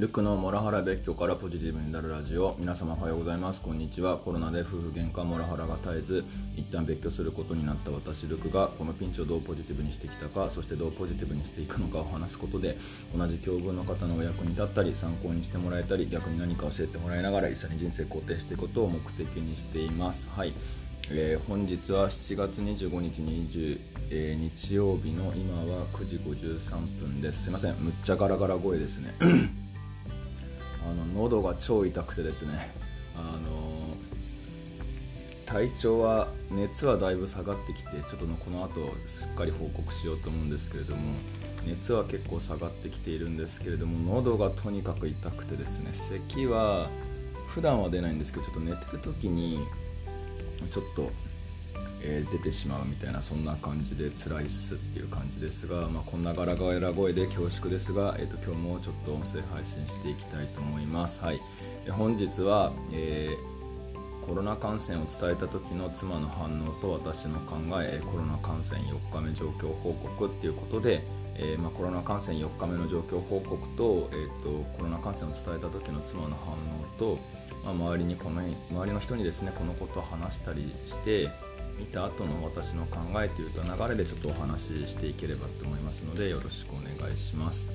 ルクのモラハラ別居からポジティブになるラジオ。皆様おはようございます。こんにちは。コロナで夫婦喧嘩モラハラが絶えず一旦別居することになった私ルクがこのピンチをどうポジティブにしてきたかそしてどうポジティブにしていくのかを話すことで同じ境遇の方のお役に立ったり参考にしてもらえたり逆に何か教えてもらいながら一緒に人生肯定していくことを目的にしています。はい。えー、本日は7月25日20、えー、日曜日の今は9時53分です。すいません。むっちゃガラガラ声ですね。あの喉が超痛くてですね。あの体調は熱はだいぶ下がってきてちょっとこの後しっかり報告しようと思うんですけれども熱は結構下がってきているんですけれども喉がとにかく痛くてですね咳は普段は出ないんですけどちょっと寝てる時にちょっとえー、出てしまうみたいなそんな感じで辛いっすっていう感じですが、まあ、こんなガラガラ声で恐縮ですが、えーと、今日もちょっと音声配信していきたいと思います、はい、本日は、えー、コロナ感染を伝えた時の妻の反応と私の考えコロナ感染4日目状況報告っていうことで、えー、まあ、コロナ感染4日目の状況報告と,、えーと、コロナ感染を伝えた時の妻の反応と、まあ、周りにこの周りの人にですねこのことを話したりして見た後の私の考えというと流れでちょっとお話ししていければと思いますのでよろしくお願いします。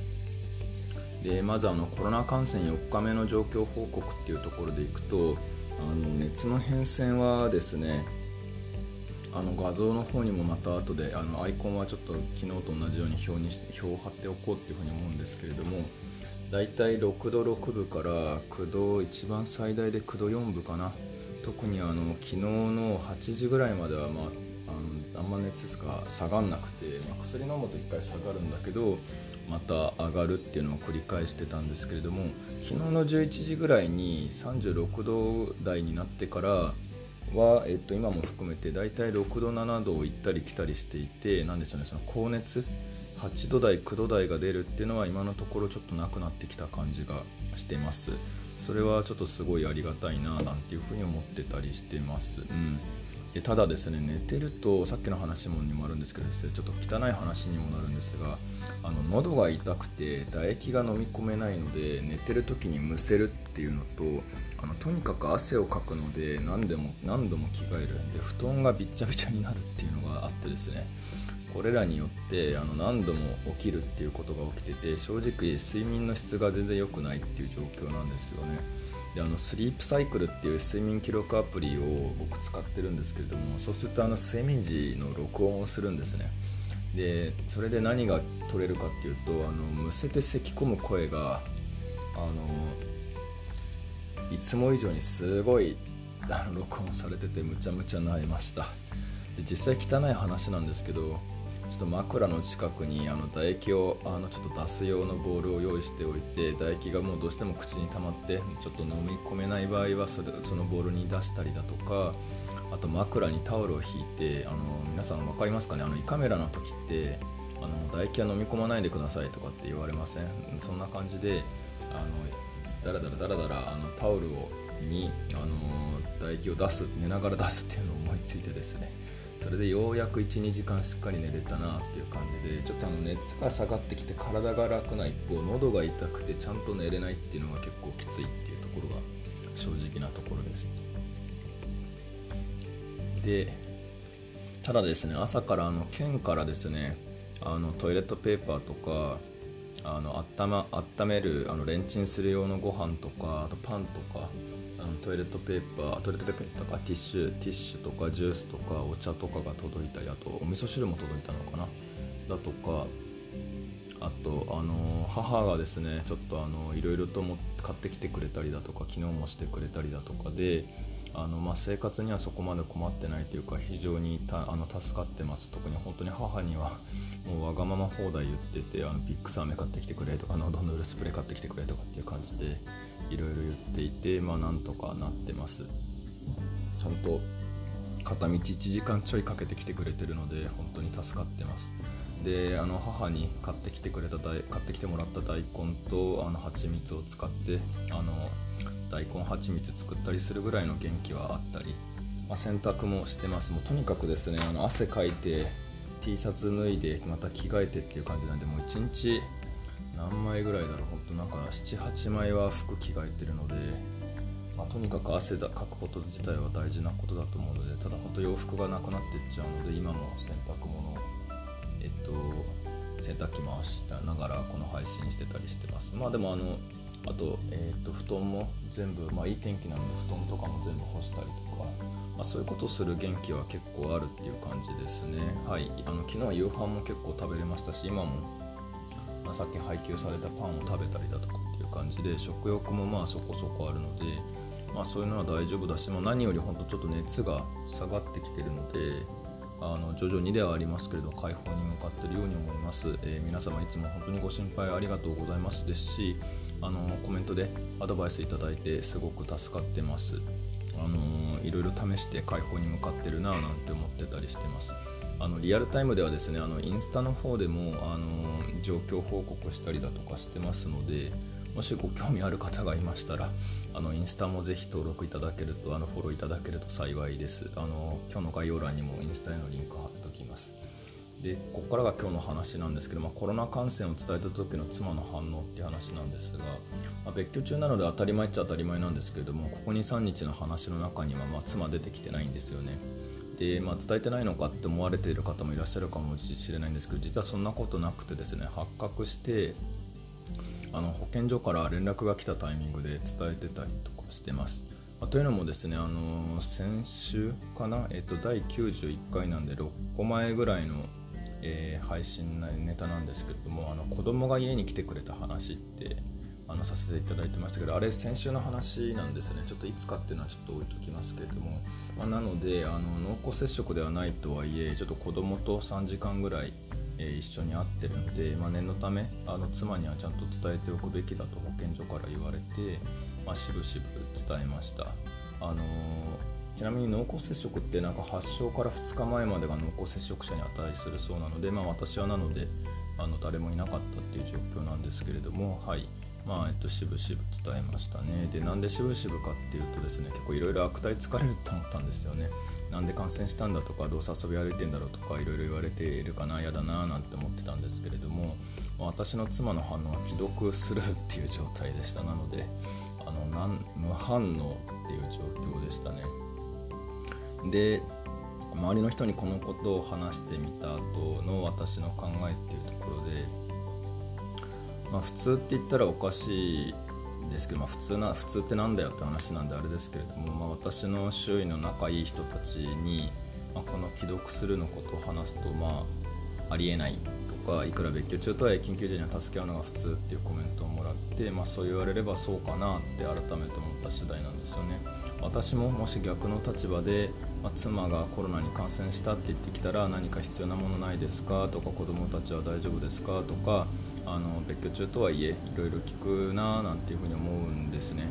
でまずあのコロナ感染4日目の状況報告っていうところでいくとあの熱の変遷はですねあの画像の方にもまた後であのアイコンはちょっと昨日と同じように表にして表を貼っておこうっていうふうに思うんですけれどもだいたい6度6分から9度一番最大で9度4分かな。特にあの昨日の8時ぐらいまでは、まあ、あのあんま熱が下がんなくて、まあ、薬飲むと1回下がるんだけどまた上がるっていうのを繰り返してたんですけれども昨日の11時ぐらいに36度台になってからは、えっと、今も含めて大体6度7度を行ったり来たりしていて何でしょうねその高熱8度台9度台が出るっていうのは今のところちょっとなくなってきた感じがしてます。それはちょっとすごいありがたいななんていうふうに思ってたりしてます、うん、でただですね寝てるとさっきの話もにもあるんですけど、ね、ちょっと汚い話にもなるんですがあの喉が痛くて唾液が飲み込めないので寝てる時にむせるっていうのとあのとにかく汗をかくので何でも何度も着替えるんで布団がびっちゃびちゃになるっていうのがあってですね。これらによってあの何度も起きるっていうことが起きてて正直睡眠の質が全然良くないっていう状況なんですよね。であのスリープサイクルっていう睡眠記録アプリを僕使ってるんですけれどもそうするとあの睡眠時の録音をするんですね。でそれで何が取れるかっていうとあのむせて咳き込む声があのいつも以上にすごいあの録音されててむちゃむちゃなえました。で実際汚い話なんですけどちょっと枕の近くにあの唾液をあのちょっと出す用のボールを用意しておいて唾液がもうどうしても口に溜まってちょっと飲み込めない場合はそれそのボールに出したりだとかあと枕にタオルを引いてあの皆さん分かりますかね？あの胃カメラの時ってあの唾液は飲み込まないでくださいとかって言われません？そんな感じであのダラダラダラダラあのタオルをにあの唾液を出す寝ながら出すっていうのを思いついてですね。それでようやく12時間しっかり寝れたなっていう感じでちょっとあの熱が下がってきて体が楽な一方喉が痛くてちゃんと寝れないっていうのが結構きついっていうところが正直なところです。でただですね朝からあの県からですねあのトイレットペーパーとかあの温,、ま、温めるあのレンチンする用のご飯とかあとパンとかあのトイレットペーパートイレットペーパーとかティッシュティッシュとかジュースとかお茶とかが届いたりあとお味噌汁も届いたのかな？だとかあとあの母がですねちょっとあのいろいろとも買ってきてくれたりだとか昨日もしてくれたりだとかであの、まあ、生活にはそこまで困ってないというか非常にたあの助かってます。特に本当に母にはもうわがまま放題言っててあのピックス飴買ってきてくれとか喉の塗るスプレー買ってきてくれとかっていう感じでいろいろ言っていてまあなんとかなってます。ちゃんと片道1時間ちょいかけてきてくれてるので本当に助かってます。であの母に買ってきてくれた買ってきてもらった大根とあの蜂蜜を使ってあの大根蜂蜜作ったりするぐらいの元気はあったり、まあ、洗濯もしてます。もうとにかくですねあの汗かいて T シャツ脱いでまた着替えてっていう感じなんでもう一日何枚ぐらいだろう。本当なんか78枚は服着替えてるので、まあ、とにかく汗だかくこと自体は大事なことだと思うのでただ本当洋服がなくなっていっちゃうので今も洗濯物えっと洗濯機回しながらこの配信してたりしてます。まあでもあのあと,、えーと、布団も全部、まあ、いい天気なので布団とかも全部干したりとか、まあ、そういうことをする元気は結構あるっていう感じですね。はい。あの昨日夕飯も結構食べれましたし今も、まあ、さっき配給されたパンを食べたりだとかっていう感じで食欲もまあそこそこあるので、まあ、そういうのは大丈夫だし、まあ、何より本当ちょっと熱が下がってきてるのであの徐々にではありますけれど解放に向かってるように思います、えー、皆様いつも本当にご心配ありがとうございますですしあのコメントでアドバイスいただいてすごく助かってます。あのいろいろ試して解放に向かってるなぁなんて思ってたりしてます。あのリアルタイムではですねあのインスタの方でもあの状況報告したりだとかしてますのでもしご興味ある方がいましたらあのインスタもぜひ登録いただけるとあのフォローいただけると幸いです。あの今日の概要欄にもインスタへのリンク貼っておきます。でここからが今日の話なんですけど、まあ、コロナ感染を伝えた時の妻の反応っていう話なんですが、まあ、別居中なので当たり前っちゃ当たり前なんですけれどもここ23日の話の中にはま妻出てきてないんですよね。で、まあ、伝えてないのかって思われている方もいらっしゃるかもしれないんですけど実はそんなことなくてですね発覚してあの保健所から連絡が来たタイミングで伝えてたりとかしてます。ま、というのもですね、あの先週かな、えっと、第91回なんで6個前ぐらいのえー、配信ネタなんですけれどもあの子供が家に来てくれた話ってあのさせていただいてましたけどあれ先週の話なんですね。ちょっといつかっていうのはちょっと置いときますけれども、まあ、なのであの濃厚接触ではないとはいえちょっと子供と3時間ぐらい、えー、一緒に会ってるので、まあ、念のためあの妻にはちゃんと伝えておくべきだと保健所から言われて、まあ、しぶしぶ伝えました。あのーちなみに濃厚接触ってなんか発症から2日前までが濃厚接触者に値するそうなので、まあ、私はなのであの誰もいなかったっていう状況なんですけれどもはい。まあえっとしぶしぶ伝えましたね。でなんでしぶしぶかっていうとですね結構いろいろ悪態疲れると思ったんですよね。なんで感染したんだとかどうせ遊び歩いてんだろうとかいろいろ言われているかな嫌だななんて思ってたんですけれども私の妻の反応は既読するっていう状態でした。なのであのなん無反応っていう状況でしたね。で周りの人にこのことを話してみた後の私の考えっていうところで、まあ、普通って言ったらおかしいですけど、まあ、普通な普通ってなんだよって話なんであれですけれども、まあ、私の周囲の仲いい人たちに、まあ、この既読するのことを話すと、まあ、ありえないとかいくら別居中とはいえ緊急時には助け合うのが普通っていうコメントをもらって、まあ、そう言われればそうかなって改めて思った次第なんですよね。私ももし逆の立場でまあ、妻がコロナに感染したって言ってきたら何か必要なものないですか？とか子供たちは大丈夫ですか？とかあの別居中とはいえいろいろ聞くななんていうふうに思うんですね。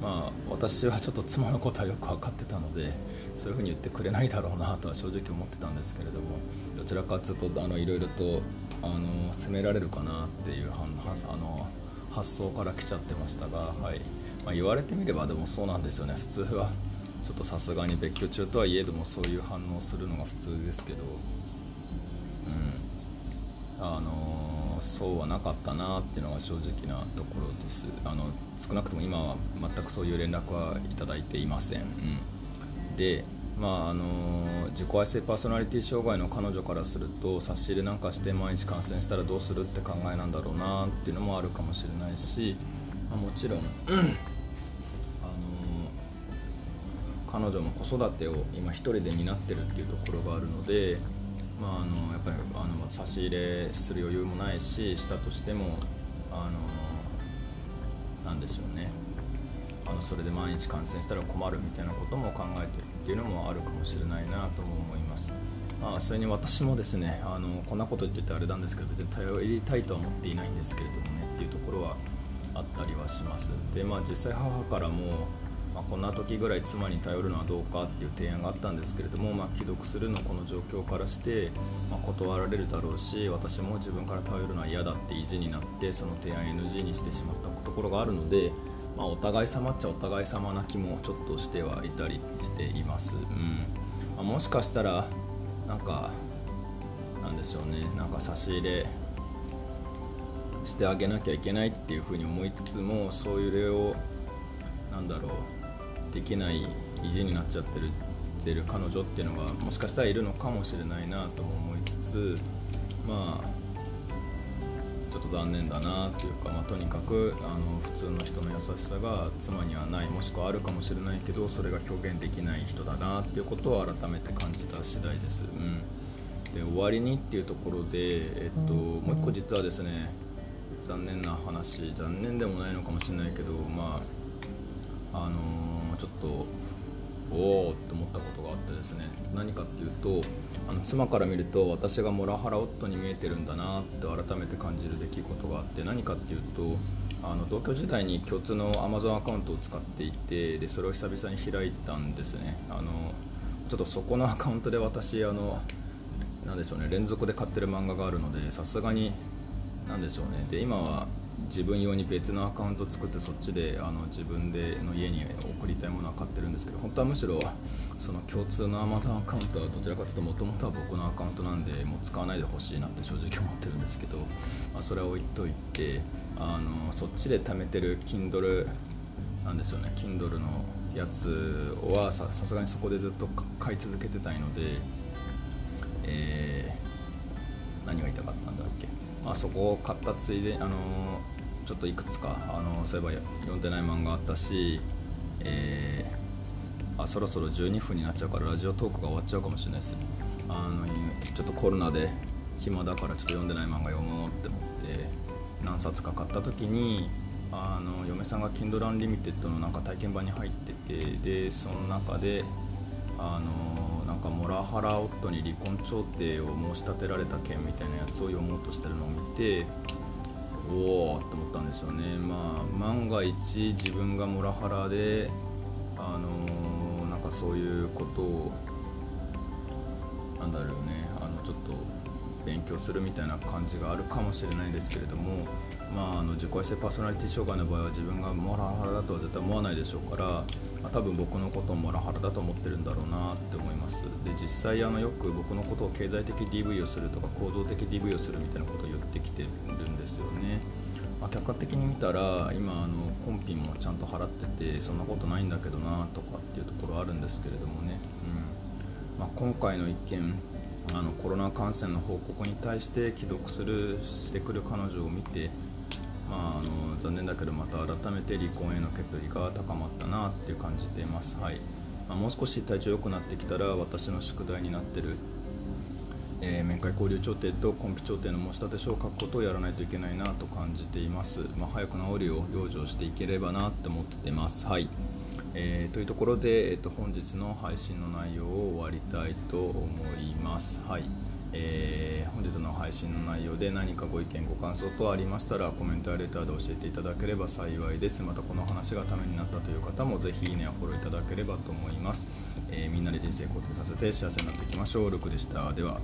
まあ、私はちょっと妻のことはよく分かってたのでそういうふうに言ってくれないだろうなとは正直思ってたんですけれどもどちらかというといろいろとあの責められるかなっていうあの発想から来ちゃってましたが、はい。まあ、言われてみればでもそうなんですよね。普通はちょっとさすがに別居中とはいえどもそういう反応するのが普通ですけどうん。あの、そうはなかったなっていうのが正直なところです。あの少なくとも今は全くそういう連絡はいただいていません、うん、でまああの、自己愛性パーソナリティ障害の彼女からすると差し入れなんかして毎日感染したらどうするって考えなんだろうなっていうのもあるかもしれないし、まあ、もちろんあの彼女も子育てを今一人で担ってるっていうところがあるので、まあ、あのやっぱりあの差し入れする余裕もないししたとしてもあのなんでしょうねあのそれで毎日感染したら困るみたいなことも考えてるっていうのもあるかもしれないなとも思います。まあ、それに私もですねあのこんなこと言っててあれなんですけど別に頼りたいとは思っていないんですけれどもねっていうところはあったりはしますでまあ実際母からもまあ、こんな時ぐらい妻に頼るのはどうかっていう提案があったんですけれども、まあ、既読するのこの状況からして、まあ、断られるだろうし私も自分から頼るのは嫌だって意地になってその提案 NG にしてしまったところがあるので、まあ、お互い様っちゃお互い様な気もちょっとしてはいたりしています、うん。まあ、もしかしたらなんかなんでしょうね。なんか差し入れしてあげなきゃいけないっていうふうに思いつつもそういう例をなんだろう。できない意地になっちゃってるてる彼女っていうのがもしかしたらいるのかもしれないなとも思いつつまあちょっと残念だなというか、まあ、とにかくあの普通の人の優しさが妻にはないもしくはあるかもしれないけどそれが表現できない人だなっていうことを改めて感じた次第です。うんで終わりにっていうところで、えっと、もう一個実はですね残念な話残念でもないのかもしれないけどまああの、ちょっとおおって思ったことがあってですね。何かっていうとあの妻から見ると私がモラハラ夫に見えてるんだなって改めて感じる出来事があって何かっていうとあの同居時代に共通の Amazon アカウントを使っていてでそれを久々に開いたんですね。あのちょっとそこのアカウントで私あのなでしょうね連続で買ってる漫画があるのでさすがに何でしょうね。で今は自分用に別のアカウント作ってそっちであの自分での家に送りたいものは買ってるんですけど本当はむしろその共通の Amazon アカウントはどちらかというともともとは僕のアカウントなんでもう使わないでほしいなって正直思ってるんですけど、まあ、それは置いといてあのそっちで貯めてる Kindle なんですよね。Kindle のやつはさすがにそこでずっと買い続けてたいので、えー、何が言いたかったんだっけ。あそこを買ったついであのちょっといくつかあのそういえば読んでない漫画あったし、えー、あそろそろ12分になっちゃうからラジオトークが終わっちゃうかもしれないですあのちょっとコロナで暇だからちょっと読んでない漫画読もうって思って何冊か買った時にあの嫁さんが Kindle Unlimited のなんか体験版に入っててでその中であのなんかモラハラ夫に離婚調停を申し立てられた件みたいなやつを読もうとしてるのを見ておおって思ったんですよね。まあ万が一自分がモラハラであのー、なんかそういうことをなんだろうねあのちょっと勉強するみたいな感じがあるかもしれないですけれどもまあ、あの自己愛性パーソナリティ障害の場合は自分がモラハラだとは絶対思わないでしょうから、まあ、多分僕のことをモラハラだと思ってるんだろうなって思います。で実際あのよく僕のことを経済的 DV をするとか行動的 DV をするみたいなことを言ってきてるんですよね、まあ、客観的に見たら今あのコンピンもちゃんと払っててそんなことないんだけどなとかっていうところあるんですけれどもね、うん。まあ、今回の一件あのコロナ感染の報告に対して既読するしてくる彼女を見てまあ、あの残念だけどまた改めて離婚への決意が高まったなって感じています、はい。まあ、もう少し体調良くなってきたら私の宿題になってる、えー、面会交流調停とコンピ調停の申し立て書を書くことをやらないといけないなと感じています、まあ、早く治りを養生していければなって思ってます、はい。えー、というところで、えーと、本日の配信の内容を終わりたいと思います、はい。えー、本日の配信の内容で何かご意見ご感想等ありましたらコメントやレターで教えていただければ幸いです。またこの話がためになったという方もぜひいいねやフォローいただければと思います、えー、みんなで人生肯定させて幸せになっていきましょう。ルクでした。では。